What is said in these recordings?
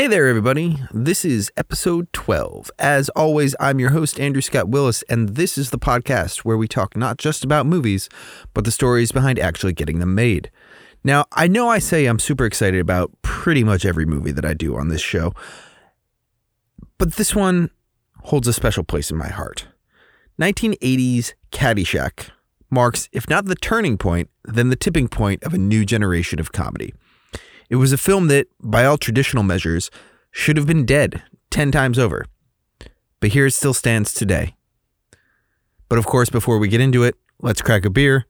Hey there, everybody. This is episode 12. As always, I'm your host, Andrew Scott Willis, and this is the podcast where we talk not just about movies, but the stories behind actually getting them made. Now, I know I say I'm super excited about pretty much every movie that I do on this show, but this one holds a special place in my heart. 1980's Caddyshack marks, if not the turning point, then the tipping point of a new generation of comedy. It was a film that, by all traditional measures, should have been dead 10 times over. But here it still stands today. But of course, before we get into it, let's crack a beer.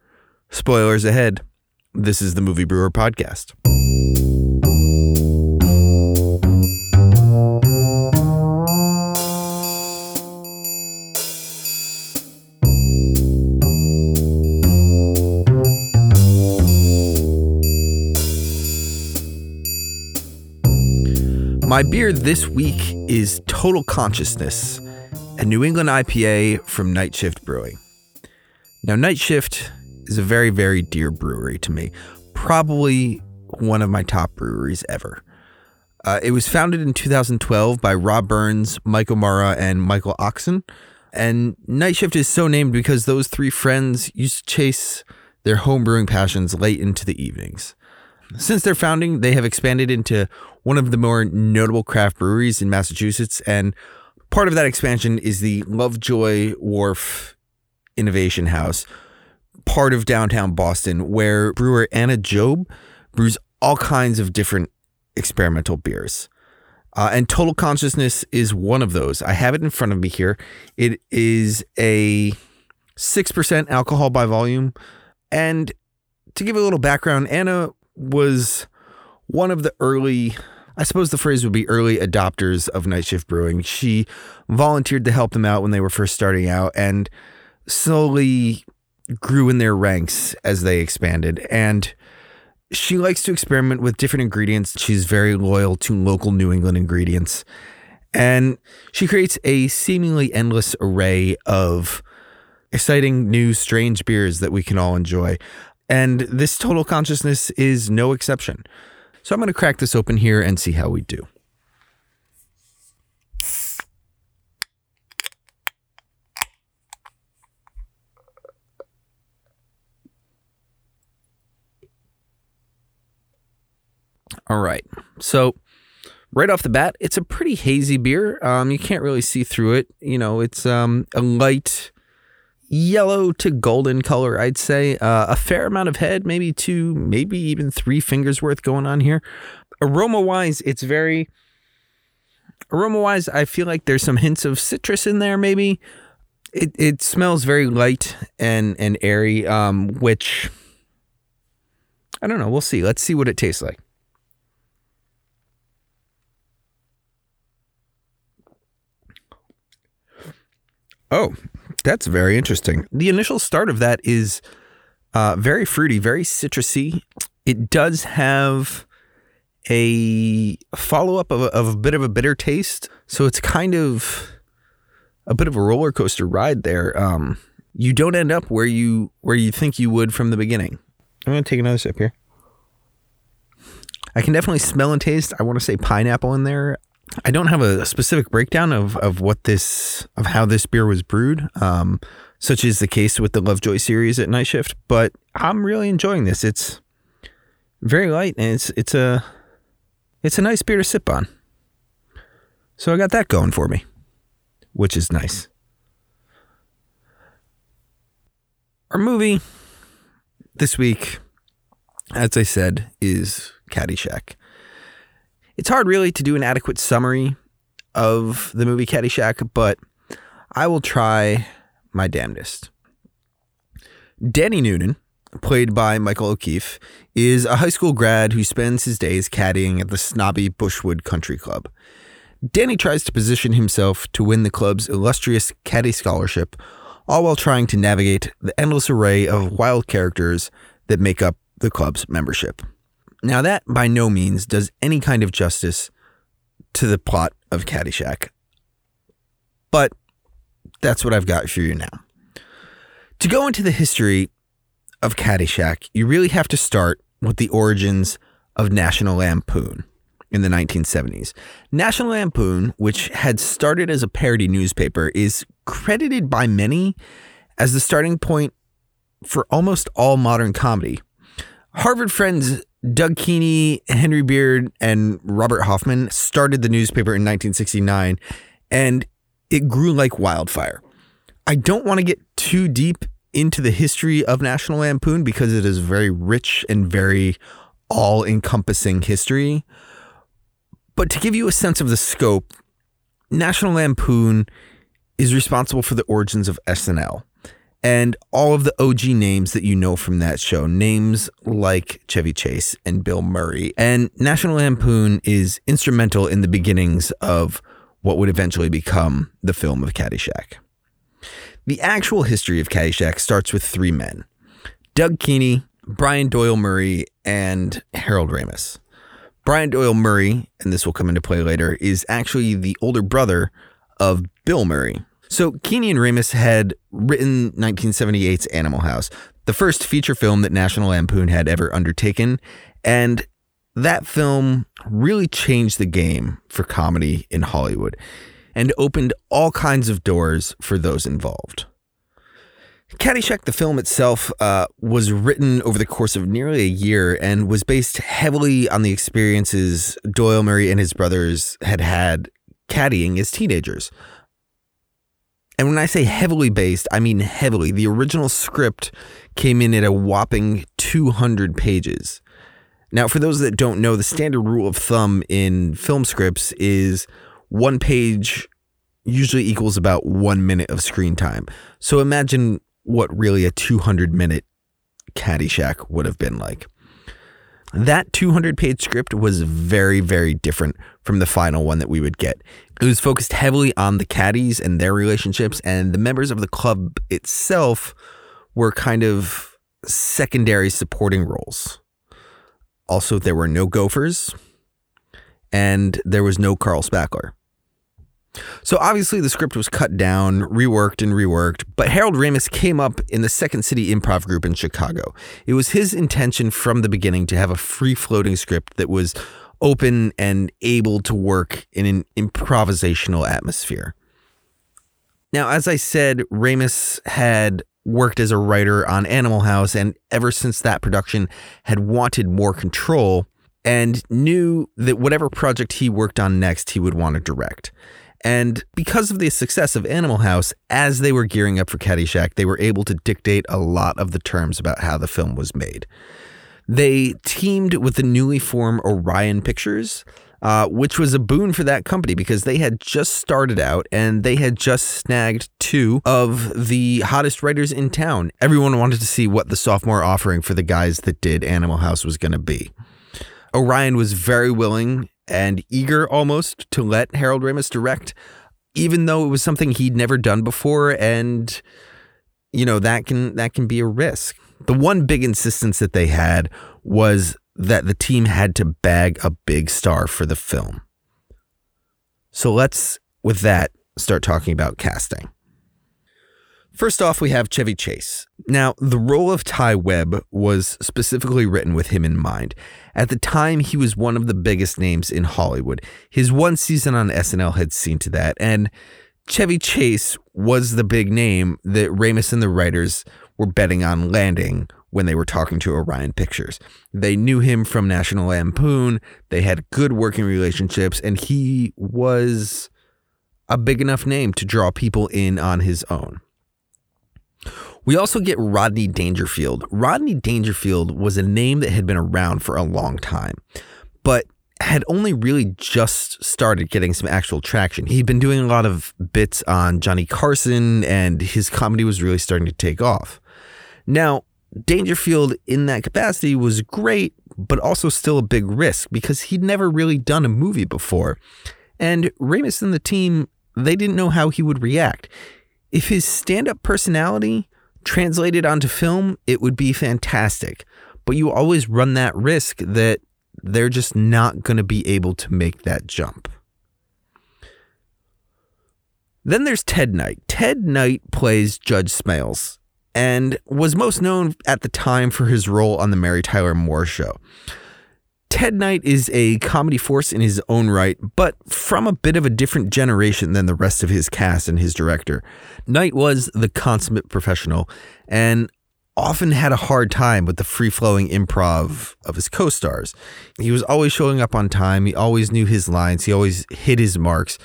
Spoilers ahead. This is the Movie Brewer Podcast. My beer this week is Total Consciousness, a New England IPA from Night Shift Brewing. Now, Night Shift is a very, very dear brewery to me, probably one of my top breweries ever. Uh, it was founded in 2012 by Rob Burns, Michael O'Mara, and Michael Oxton. And Night Shift is so named because those three friends used to chase their home brewing passions late into the evenings. Since their founding, they have expanded into one of the more notable craft breweries in Massachusetts. And part of that expansion is the Lovejoy Wharf Innovation House, part of downtown Boston, where brewer Anna Job brews all kinds of different experimental beers. Uh, and Total Consciousness is one of those. I have it in front of me here. It is a 6% alcohol by volume. And to give a little background, Anna was one of the early, I suppose the phrase would be early adopters of Night Shift Brewing. She volunteered to help them out when they were first starting out and slowly grew in their ranks as they expanded. And she likes to experiment with different ingredients. She's very loyal to local New England ingredients. And she creates a seemingly endless array of exciting, new, strange beers that we can all enjoy. And this total consciousness is no exception. So I'm going to crack this open here and see how we do. All right. So, right off the bat, it's a pretty hazy beer. Um, you can't really see through it. You know, it's um, a light yellow to golden color, I'd say. Uh, a fair amount of head, maybe two, maybe even three fingers worth going on here. Aroma wise, it's very. Aroma wise, I feel like there's some hints of citrus in there, maybe. It, it smells very light and, and airy, um, which I don't know. We'll see. Let's see what it tastes like. Oh, that's very interesting. The initial start of that is uh, very fruity, very citrusy. It does have a follow up of, of a bit of a bitter taste. So it's kind of a bit of a roller coaster ride there. Um, you don't end up where you where you think you would from the beginning. I'm gonna take another sip here. I can definitely smell and taste. I want to say pineapple in there. I don't have a specific breakdown of, of what this of how this beer was brewed, um, such is the case with the Lovejoy series at Night Shift. But I'm really enjoying this. It's very light and it's it's a it's a nice beer to sip on. So I got that going for me, which is nice. Our movie this week, as I said, is Caddyshack it's hard really to do an adequate summary of the movie Caddyshack, but I will try my damnedest. Danny Noonan, played by Michael O'Keefe, is a high school grad who spends his days caddying at the snobby Bushwood Country Club. Danny tries to position himself to win the club's illustrious caddy scholarship, all while trying to navigate the endless array of wild characters that make up the club's membership. Now, that by no means does any kind of justice to the plot of Caddyshack, but that's what I've got for you now. To go into the history of Caddyshack, you really have to start with the origins of National Lampoon. in the 1970s. National Lampoon, which had started as a parody newspaper, is credited by many as the starting point for almost all modern comedy. Harvard friends Doug Kenney, Henry Beard, and Robert Hoffman started the newspaper in 1969, and it grew like wildfire. I don't want to get too deep into the history of National Lampoon because it is very rich and very all encompassing history. But to give you a sense of the scope, National Lampoon is responsible for the origins of SNL and all of the OG names that you know from that show, names like Chevy Chase and Bill Murray. And National Lampoon is instrumental in the beginnings of what would eventually become the film of Caddyshack. The actual history of Caddyshack starts with three men Doug Kenney, Brian Doyle Murray, and Harold Ramis. Brian Doyle Murray, and this will come into play later, is actually the older brother of Bill Murray. So Kenney and Ramis had written 1978's Animal House, the first feature film that National Lampoon had ever undertaken, and that film really changed the game for comedy in Hollywood and opened all kinds of doors for those involved. Caddyshack, the film itself, uh, was written over the course of nearly a year and was based heavily on the experiences Doyle Murray and his brothers had had caddying as teenagers. And when I say heavily based, I mean heavily. The original script came in at a whopping 200 pages. Now, for those that don't know, the standard rule of thumb in film scripts is one page usually equals about one minute of screen time. So imagine what really a 200 minute Caddyshack would have been like. That 200 page script was very, very different from the final one that we would get. It was focused heavily on the caddies and their relationships, and the members of the club itself were kind of secondary supporting roles. Also, there were no gophers, and there was no Carl Spackler. So obviously the script was cut down, reworked and reworked, but Harold Ramis came up in the Second City Improv Group in Chicago. It was his intention from the beginning to have a free-floating script that was open and able to work in an improvisational atmosphere. Now, as I said, Ramis had worked as a writer on Animal House and ever since that production had wanted more control and knew that whatever project he worked on next, he would want to direct. And because of the success of Animal House, as they were gearing up for Caddyshack, they were able to dictate a lot of the terms about how the film was made. They teamed with the newly formed Orion Pictures, uh, which was a boon for that company because they had just started out and they had just snagged two of the hottest writers in town. Everyone wanted to see what the sophomore offering for the guys that did Animal House was going to be. Orion was very willing and eager almost to let Harold Ramis direct, even though it was something he'd never done before, and you know that can that can be a risk. The one big insistence that they had was that the team had to bag a big star for the film. So let's, with that, start talking about casting. First off, we have Chevy Chase. Now, the role of Ty Webb was specifically written with him in mind. At the time, he was one of the biggest names in Hollywood. His one season on SNL had seen to that, and Chevy Chase was the big name that Ramis and the writers were betting on landing when they were talking to Orion Pictures. They knew him from National Lampoon, they had good working relationships, and he was a big enough name to draw people in on his own. We also get Rodney Dangerfield. Rodney Dangerfield was a name that had been around for a long time, but had only really just started getting some actual traction. He'd been doing a lot of bits on Johnny Carson, and his comedy was really starting to take off. Now, Dangerfield in that capacity was great, but also still a big risk because he'd never really done a movie before. And Ramis and the team, they didn't know how he would react. If his stand up personality translated onto film, it would be fantastic. But you always run that risk that they're just not going to be able to make that jump. Then there's Ted Knight. Ted Knight plays Judge Smails and was most known at the time for his role on the Mary Tyler Moore show. Ted Knight is a comedy force in his own right, but from a bit of a different generation than the rest of his cast and his director. Knight was the consummate professional and often had a hard time with the free flowing improv of his co stars. He was always showing up on time, he always knew his lines, he always hit his marks.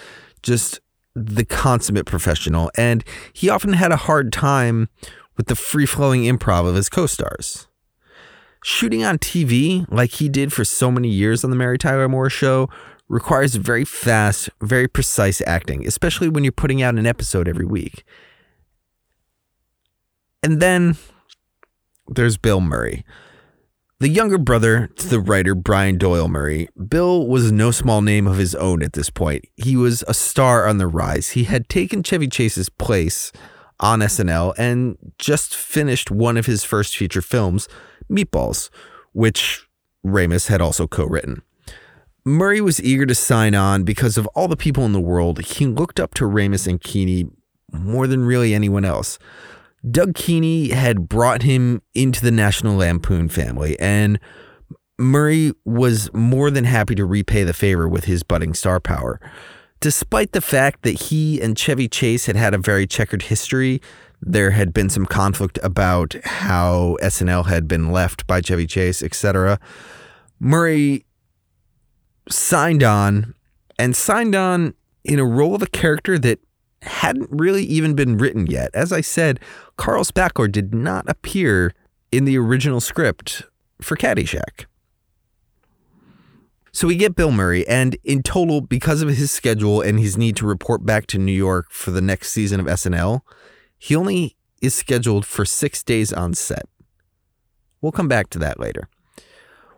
Just the consummate professional. And he often had a hard time with the free flowing improv of his co stars. Shooting on TV, like he did for so many years on The Mary Tyler Moore Show, requires very fast, very precise acting, especially when you're putting out an episode every week. And then there's Bill Murray. The younger brother to the writer Brian Doyle Murray, Bill was no small name of his own at this point. He was a star on the rise. He had taken Chevy Chase's place on SNL and just finished one of his first feature films, Meatballs, which Ramis had also co written. Murray was eager to sign on because of all the people in the world. He looked up to Ramis and Kenney more than really anyone else. Doug Kenney had brought him into the National Lampoon family, and Murray was more than happy to repay the favor with his budding star power. Despite the fact that he and Chevy Chase had had a very checkered history, there had been some conflict about how SNL had been left by Chevy Chase, etc. Murray signed on and signed on in a role of a character that hadn't really even been written yet. As I said, Carl Spackler did not appear in the original script for Caddyshack. So we get Bill Murray, and in total, because of his schedule and his need to report back to New York for the next season of SNL, he only is scheduled for six days on set. We'll come back to that later.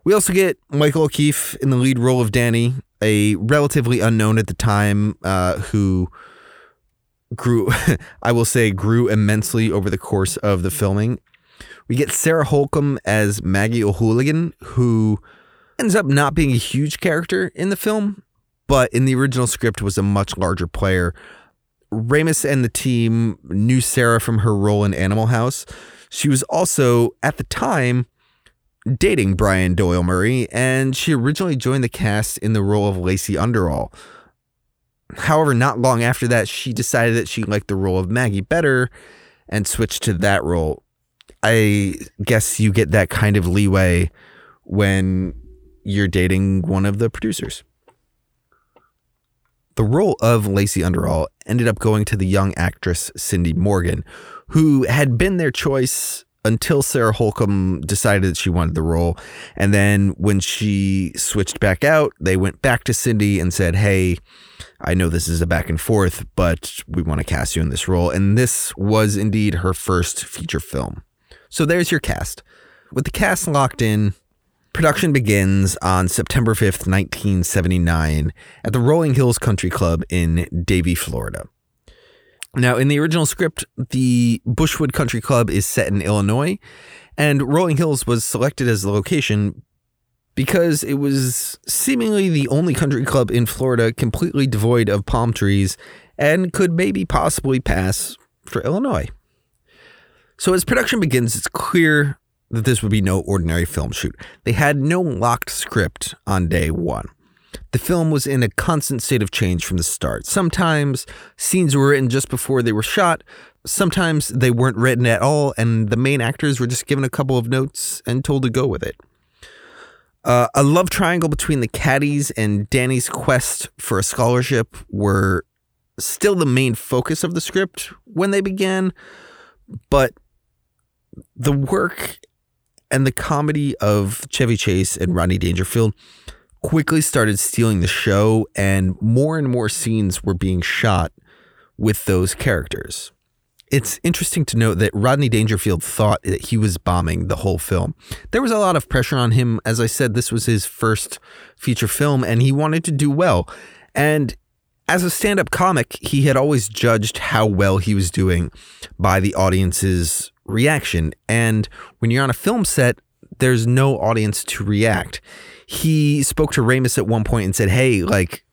We also get Michael O'Keefe in the lead role of Danny, a relatively unknown at the time uh, who grew, I will say, grew immensely over the course of the filming. We get Sarah Holcomb as Maggie O'Hooligan, who ends up not being a huge character in the film, but in the original script was a much larger player. Ramis and the team knew Sarah from her role in Animal House. She was also, at the time, dating Brian Doyle Murray, and she originally joined the cast in the role of Lacey Underall. However, not long after that, she decided that she liked the role of Maggie better and switched to that role. I guess you get that kind of leeway when you're dating one of the producers. The role of Lacey Underall ended up going to the young actress Cindy Morgan, who had been their choice until Sarah Holcomb decided that she wanted the role. And then when she switched back out, they went back to Cindy and said, Hey, I know this is a back and forth, but we want to cast you in this role. And this was indeed her first feature film. So there's your cast. With the cast locked in, production begins on September 5th, 1979, at the Rolling Hills Country Club in Davie, Florida. Now, in the original script, the Bushwood Country Club is set in Illinois, and Rolling Hills was selected as the location because it was seemingly the only country club in Florida completely devoid of palm trees and could maybe possibly pass for Illinois. So, as production begins, it's clear that this would be no ordinary film shoot. They had no locked script on day one. The film was in a constant state of change from the start. Sometimes scenes were written just before they were shot, sometimes they weren't written at all, and the main actors were just given a couple of notes and told to go with it. Uh, a love triangle between the caddies and Danny's quest for a scholarship were still the main focus of the script when they began, but the work and the comedy of Chevy Chase and Rodney Dangerfield quickly started stealing the show, and more and more scenes were being shot with those characters. It's interesting to note that Rodney Dangerfield thought that he was bombing the whole film. There was a lot of pressure on him. As I said, this was his first feature film and he wanted to do well. And as a stand up comic, he had always judged how well he was doing by the audience's reaction. And when you're on a film set, there's no audience to react. He spoke to Ramis at one point and said, Hey, like,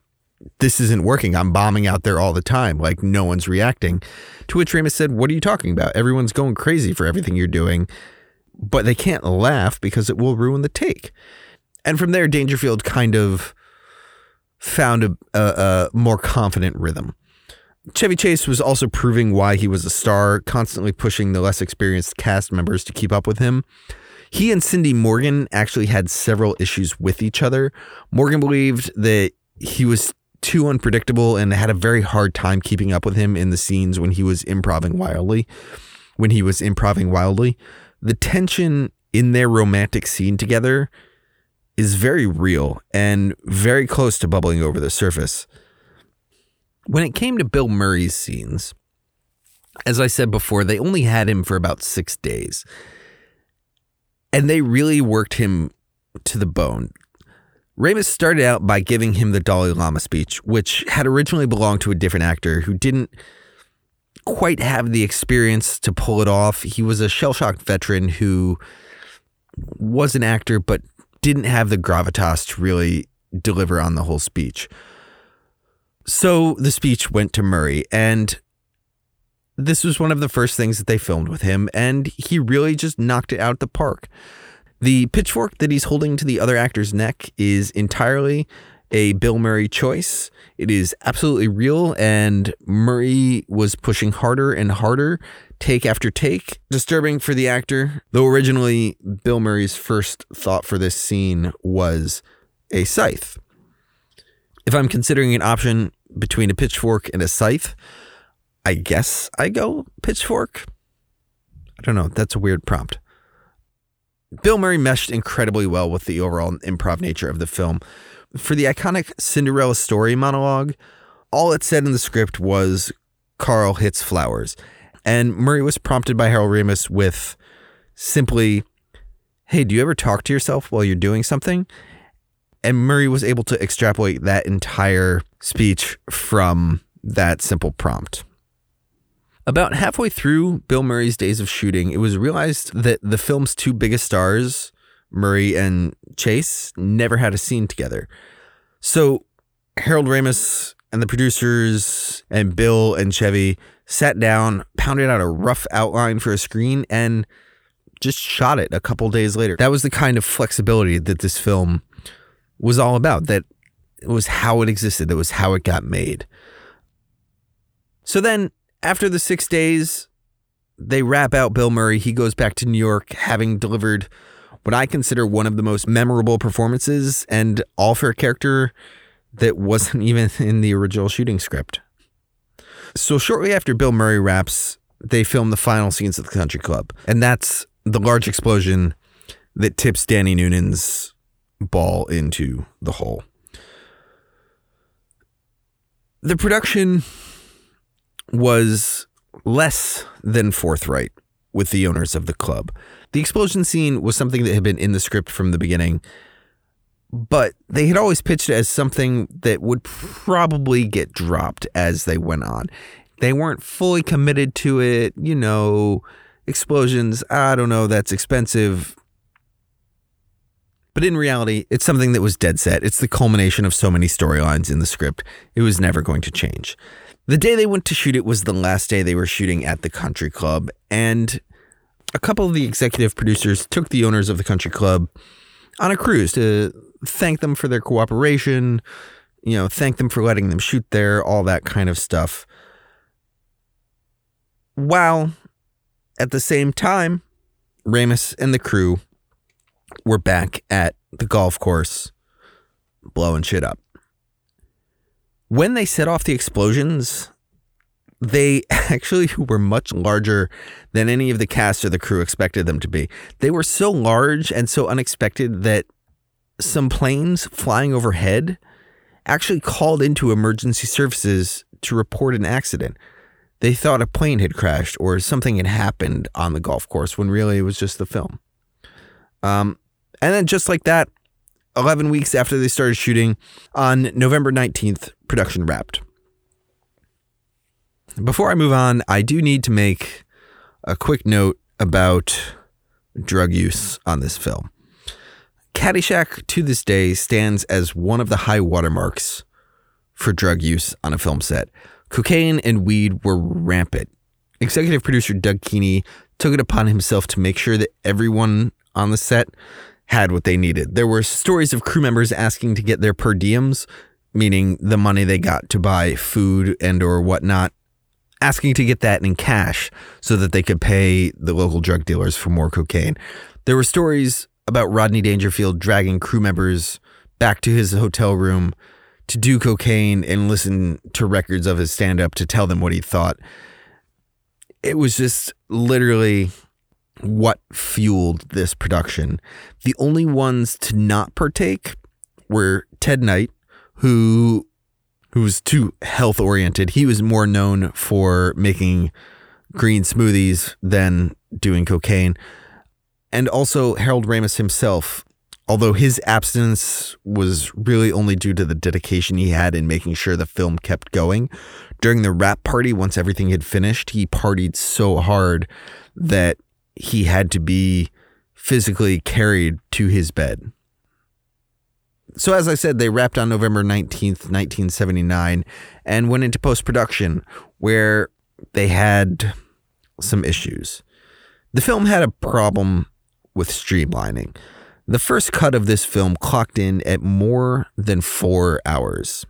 this isn't working. I'm bombing out there all the time. Like no one's reacting. To which Ramis said, What are you talking about? Everyone's going crazy for everything you're doing, but they can't laugh because it will ruin the take. And from there, Dangerfield kind of found a, a, a more confident rhythm. Chevy Chase was also proving why he was a star, constantly pushing the less experienced cast members to keep up with him. He and Cindy Morgan actually had several issues with each other. Morgan believed that he was too unpredictable and had a very hard time keeping up with him in the scenes when he was improving wildly. When he was improving wildly, the tension in their romantic scene together is very real and very close to bubbling over the surface. When it came to Bill Murray's scenes, as I said before, they only had him for about six days. And they really worked him to the bone. Ramis started out by giving him the Dalai Lama speech, which had originally belonged to a different actor who didn't quite have the experience to pull it off. He was a shell shocked veteran who was an actor, but didn't have the gravitas to really deliver on the whole speech. So the speech went to Murray, and this was one of the first things that they filmed with him, and he really just knocked it out the park. The pitchfork that he's holding to the other actor's neck is entirely a Bill Murray choice. It is absolutely real, and Murray was pushing harder and harder, take after take. Disturbing for the actor, though originally Bill Murray's first thought for this scene was a scythe. If I'm considering an option between a pitchfork and a scythe, I guess I go pitchfork. I don't know. That's a weird prompt. Bill Murray meshed incredibly well with the overall improv nature of the film. For the iconic Cinderella story monologue, all it said in the script was Carl hits flowers. And Murray was prompted by Harold Ramis with simply, Hey, do you ever talk to yourself while you're doing something? And Murray was able to extrapolate that entire speech from that simple prompt. About halfway through Bill Murray's days of shooting, it was realized that the film's two biggest stars, Murray and Chase, never had a scene together. So Harold Ramis and the producers and Bill and Chevy sat down, pounded out a rough outline for a screen, and just shot it a couple days later. That was the kind of flexibility that this film was all about. That was how it existed. That was how it got made. So then after the six days, they wrap out Bill Murray. He goes back to New York, having delivered what I consider one of the most memorable performances and all for a character that wasn't even in the original shooting script. So, shortly after Bill Murray wraps, they film the final scenes of the country club. And that's the large explosion that tips Danny Noonan's ball into the hole. The production was less than forthright with the owners of the club. The explosion scene was something that had been in the script from the beginning, but they had always pitched it as something that would probably get dropped as they went on. They weren't fully committed to it, you know, explosions, I don't know, that's expensive. But in reality, it's something that was dead set. It's the culmination of so many storylines in the script. It was never going to change. The day they went to shoot it was the last day they were shooting at the country club, and a couple of the executive producers took the owners of the country club on a cruise to thank them for their cooperation, you know, thank them for letting them shoot there, all that kind of stuff. While at the same time, Ramis and the crew were back at the golf course blowing shit up when they set off the explosions, they actually were much larger than any of the cast or the crew expected them to be. They were so large and so unexpected that some planes flying overhead actually called into emergency services to report an accident. They thought a plane had crashed or something had happened on the golf course when really it was just the film. Um, and then just like that, 11 weeks after they started shooting, on November 19th, production wrapped. Before I move on, I do need to make a quick note about drug use on this film. Caddyshack to this day stands as one of the high watermarks for drug use on a film set. Cocaine and weed were rampant. Executive producer Doug Kenney took it upon himself to make sure that everyone on the set had what they needed. There were stories of crew members asking to get their per diems, meaning the money they got to buy food and or whatnot, asking to get that in cash so that they could pay the local drug dealers for more cocaine. There were stories about Rodney Dangerfield dragging crew members back to his hotel room to do cocaine and listen to records of his stand up to tell them what he thought. It was just literally what fueled this production. The only ones to not partake were Ted Knight, who who was too health oriented. He was more known for making green smoothies than doing cocaine. And also Harold Ramis himself, although his abstinence was really only due to the dedication he had in making sure the film kept going. During the wrap party, once everything had finished, he partied so hard that he had to be physically carried to his bed. So, as I said, they wrapped on November 19th, 1979, and went into post production where they had some issues. The film had a problem with streamlining. The first cut of this film clocked in at more than four hours.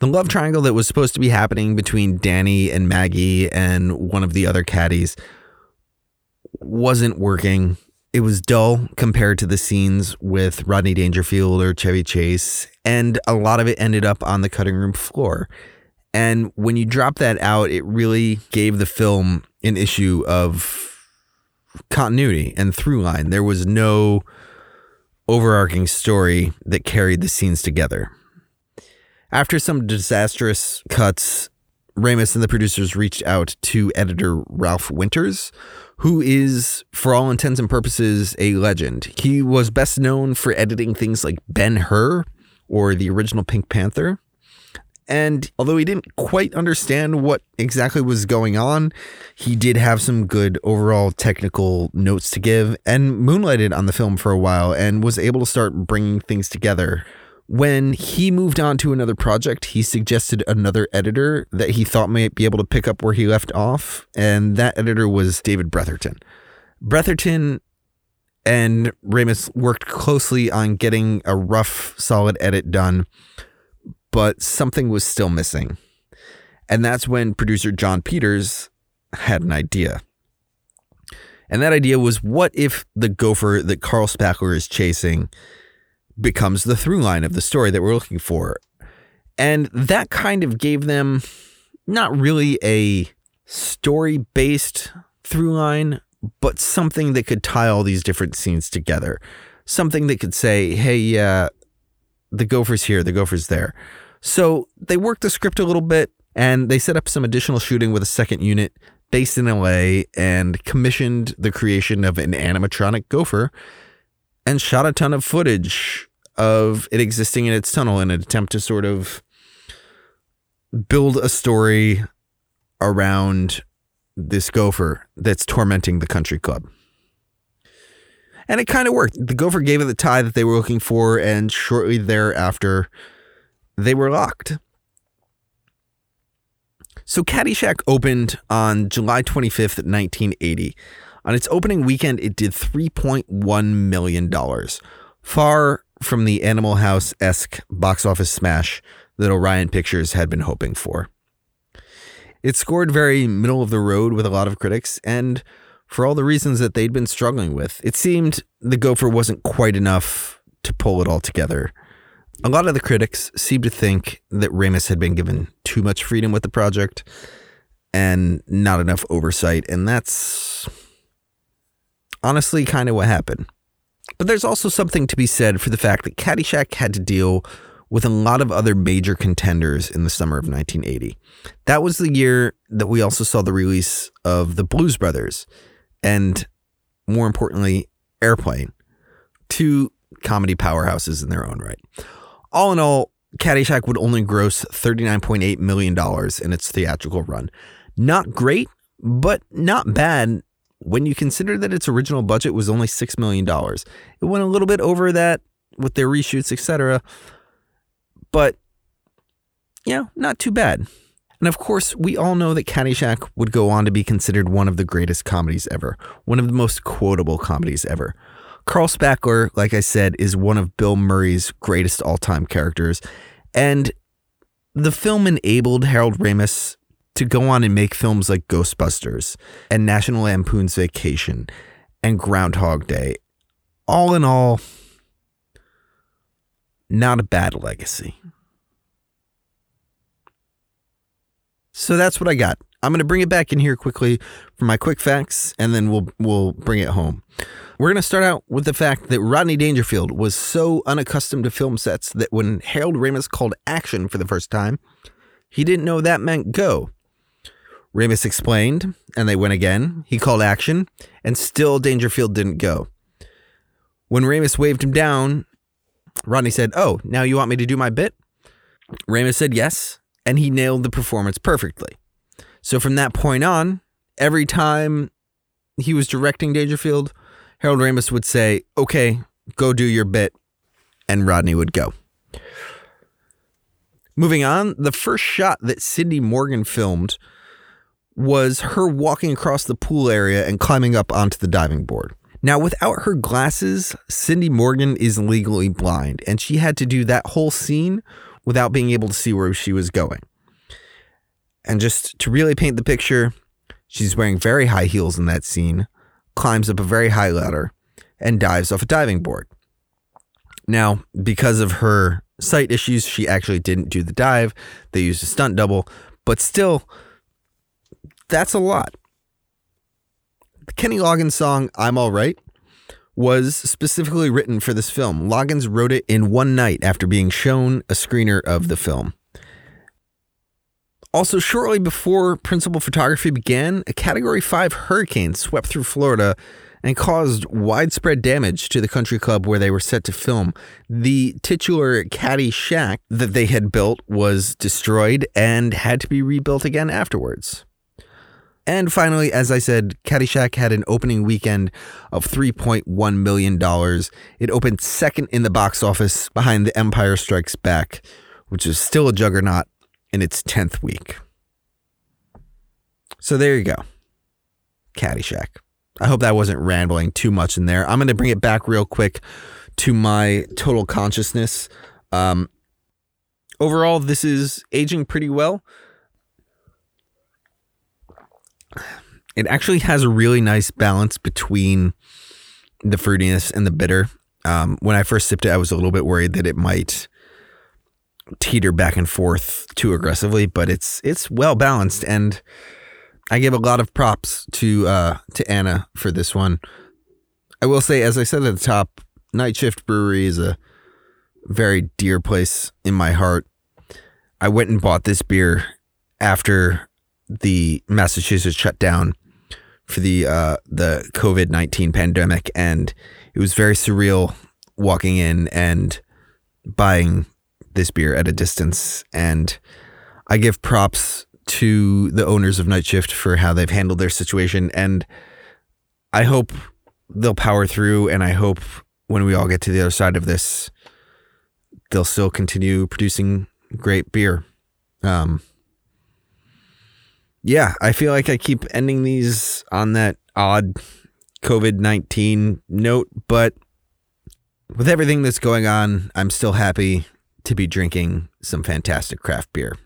The love triangle that was supposed to be happening between Danny and Maggie and one of the other caddies wasn't working. It was dull compared to the scenes with Rodney Dangerfield or Chevy Chase, and a lot of it ended up on the cutting room floor. And when you drop that out, it really gave the film an issue of continuity and through line. There was no overarching story that carried the scenes together. After some disastrous cuts, Ramis and the producers reached out to editor Ralph Winters, who is, for all intents and purposes, a legend. He was best known for editing things like Ben Hur or the original Pink Panther. And although he didn't quite understand what exactly was going on, he did have some good overall technical notes to give and moonlighted on the film for a while and was able to start bringing things together when he moved on to another project, he suggested another editor that he thought might be able to pick up where he left off, and that editor was David Bretherton. Bretherton and Ramis worked closely on getting a rough, solid edit done, but something was still missing. And that's when producer Jon Peters had an idea. And that idea was what if the gopher that Carl Spackler is chasing becomes the through line of the story that we're looking for. And that kind of gave them not really a story based through line, but something that could tie all these different scenes together. Something that could say, hey, yeah, the gopher's here, the gopher's there. So they worked the script a little bit and they set up some additional shooting with a second unit based in LA and commissioned the creation of an animatronic gopher and shot a ton of footage of it existing in its tunnel in an attempt to sort of build a story around this gopher that's tormenting the country club. And it kind of worked. The gopher gave it the tie that they were looking for, and shortly thereafter, they were locked. So Caddyshack opened on July 25th, 1980. On its opening weekend, it did $3.1 million, far from the Animal House esque box office smash that Orion Pictures had been hoping for. It scored very middle of the road with a lot of critics, and for all the reasons that they'd been struggling with, it seemed the Gopher wasn't quite enough to pull it all together. A lot of the critics seemed to think that Ramis had been given too much freedom with the project and not enough oversight, and that's honestly kind of what happened. But there's also something to be said for the fact that Caddyshack had to deal with a lot of other major contenders in the summer of 1980. That was the year that we also saw the release of the Blues Brothers and, more importantly, Airplane, two comedy powerhouses in their own right. All in all, Caddyshack would only gross $39.8 million in its theatrical run. Not great, but not bad when you consider that its original budget was only $6 million. It went a little bit over that with their reshoots, etc. But, you know, not too bad. And of course, we all know that Caddyshack would go on to be considered one of the greatest comedies ever, one of the most quotable comedies ever. Carl Spackler, like I said, is one of Bill Murray's greatest all time characters. And the film enabled Harold Ramis to go on and make films like Ghostbusters and National Lampoon's Vacation and Groundhog Day. All in all, not a bad legacy. So that's what I got. I'm going to bring it back in here quickly for my quick facts and then we'll we'll bring it home. We're going to start out with the fact that Rodney Dangerfield was so unaccustomed to film sets that when Harold Ramis called action for the first time, he didn't know that meant go. Ramis explained, and they went again. He called action, and still Dangerfield didn't go. When Ramis waved him down, Rodney said, Oh, now you want me to do my bit? Ramis said yes, and he nailed the performance perfectly. So from that point on, every time he was directing Dangerfield, Harold Ramis would say, Okay, go do your bit, and Rodney would go. Moving on, the first shot that Cindy Morgan filmed was her walking across the pool area and climbing up onto the diving board. Now, without her glasses, Cindy Morgan is legally blind, and she had to do that whole scene without being able to see where she was going. And just to really paint the picture, she's wearing very high heels in that scene, climbs up a very high ladder, and dives off a diving board. Now, because of her sight issues, she actually didn't do the dive. They used a stunt double, but still, that's a lot. The Kenny Loggins song, I'm Alright, was specifically written for this film. Loggins wrote it in one night after being shown a screener of the film. Also, shortly before principal photography began, a Category 5 hurricane swept through Florida and caused widespread damage to the country club where they were set to film. The titular Caddy Shack that they had built was destroyed and had to be rebuilt again afterwards. And finally, as I said, Caddyshack had an opening weekend of $3.1 million. It opened second in the box office behind The Empire Strikes Back, which is still a juggernaut in its 10th week. So there you go. Caddyshack. I hope that wasn't rambling too much in there. I'm going to bring it back real quick to my total consciousness. Um, overall, this is aging pretty well. It actually has a really nice balance between the fruitiness and the bitter. Um, when I first sipped it, I was a little bit worried that it might teeter back and forth too aggressively, but it's it's well balanced, and I give a lot of props to uh, to Anna for this one. I will say, as I said at the top, Night Shift Brewery is a very dear place in my heart. I went and bought this beer after the Massachusetts shut down for the uh, the COVID nineteen pandemic, and it was very surreal walking in and buying this beer at a distance. And I give props to the owners of Night Shift for how they've handled their situation, and I hope they'll power through. And I hope when we all get to the other side of this, they'll still continue producing great beer. Um, yeah, I feel like I keep ending these on that odd COVID 19 note, but with everything that's going on, I'm still happy to be drinking some fantastic craft beer.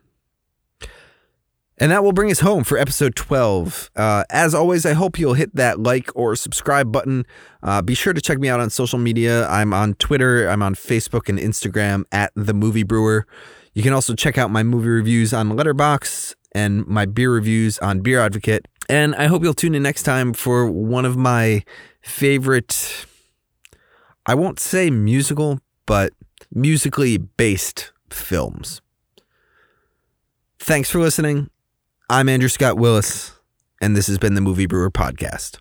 And that will bring us home for episode 12. Uh, as always, I hope you'll hit that like or subscribe button. Uh, be sure to check me out on social media. I'm on Twitter, I'm on Facebook and Instagram at The Movie Brewer. You can also check out my movie reviews on Letterboxd and my beer reviews on Beer Advocate. And I hope you'll tune in next time for one of my favorite, I won't say musical, but musically based films. Thanks for listening. I'm Andrew Scott Willis, and this has been the Movie Brewer Podcast.